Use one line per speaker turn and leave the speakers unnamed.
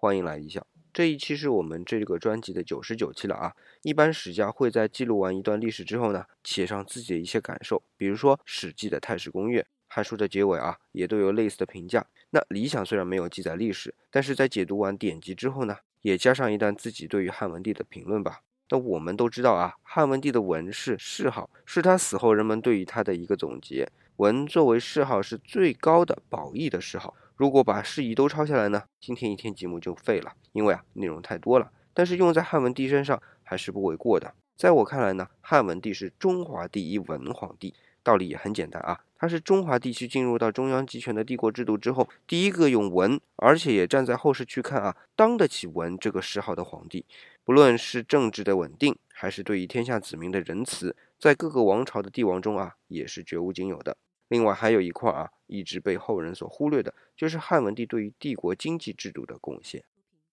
欢迎来一笑。这一期是我们这个专辑的九十九期了啊。一般史家会在记录完一段历史之后呢，写上自己的一些感受，比如说《史记》的太史公阅，《汉书》的结尾啊，也都有类似的评价。那理想虽然没有记载历史，但是在解读完典籍之后呢，也加上一段自己对于汉文帝的评论吧。那我们都知道啊，汉文帝的文是谥号，是他死后人们对于他的一个总结。文作为谥号是最高的褒义的谥号。如果把释义都抄下来呢，今天一天节目就废了，因为啊内容太多了。但是用在汉文帝身上还是不为过的。在我看来呢，汉文帝是中华第一文皇帝，道理也很简单啊，他是中华地区进入到中央集权的帝国制度之后第一个用文，而且也站在后世去看啊，当得起文这个谥号的皇帝。不论是政治的稳定，还是对于天下子民的仁慈，在各个王朝的帝王中啊，也是绝无仅有的。另外还有一块啊，一直被后人所忽略的，就是汉文帝对于帝国经济制度的贡献。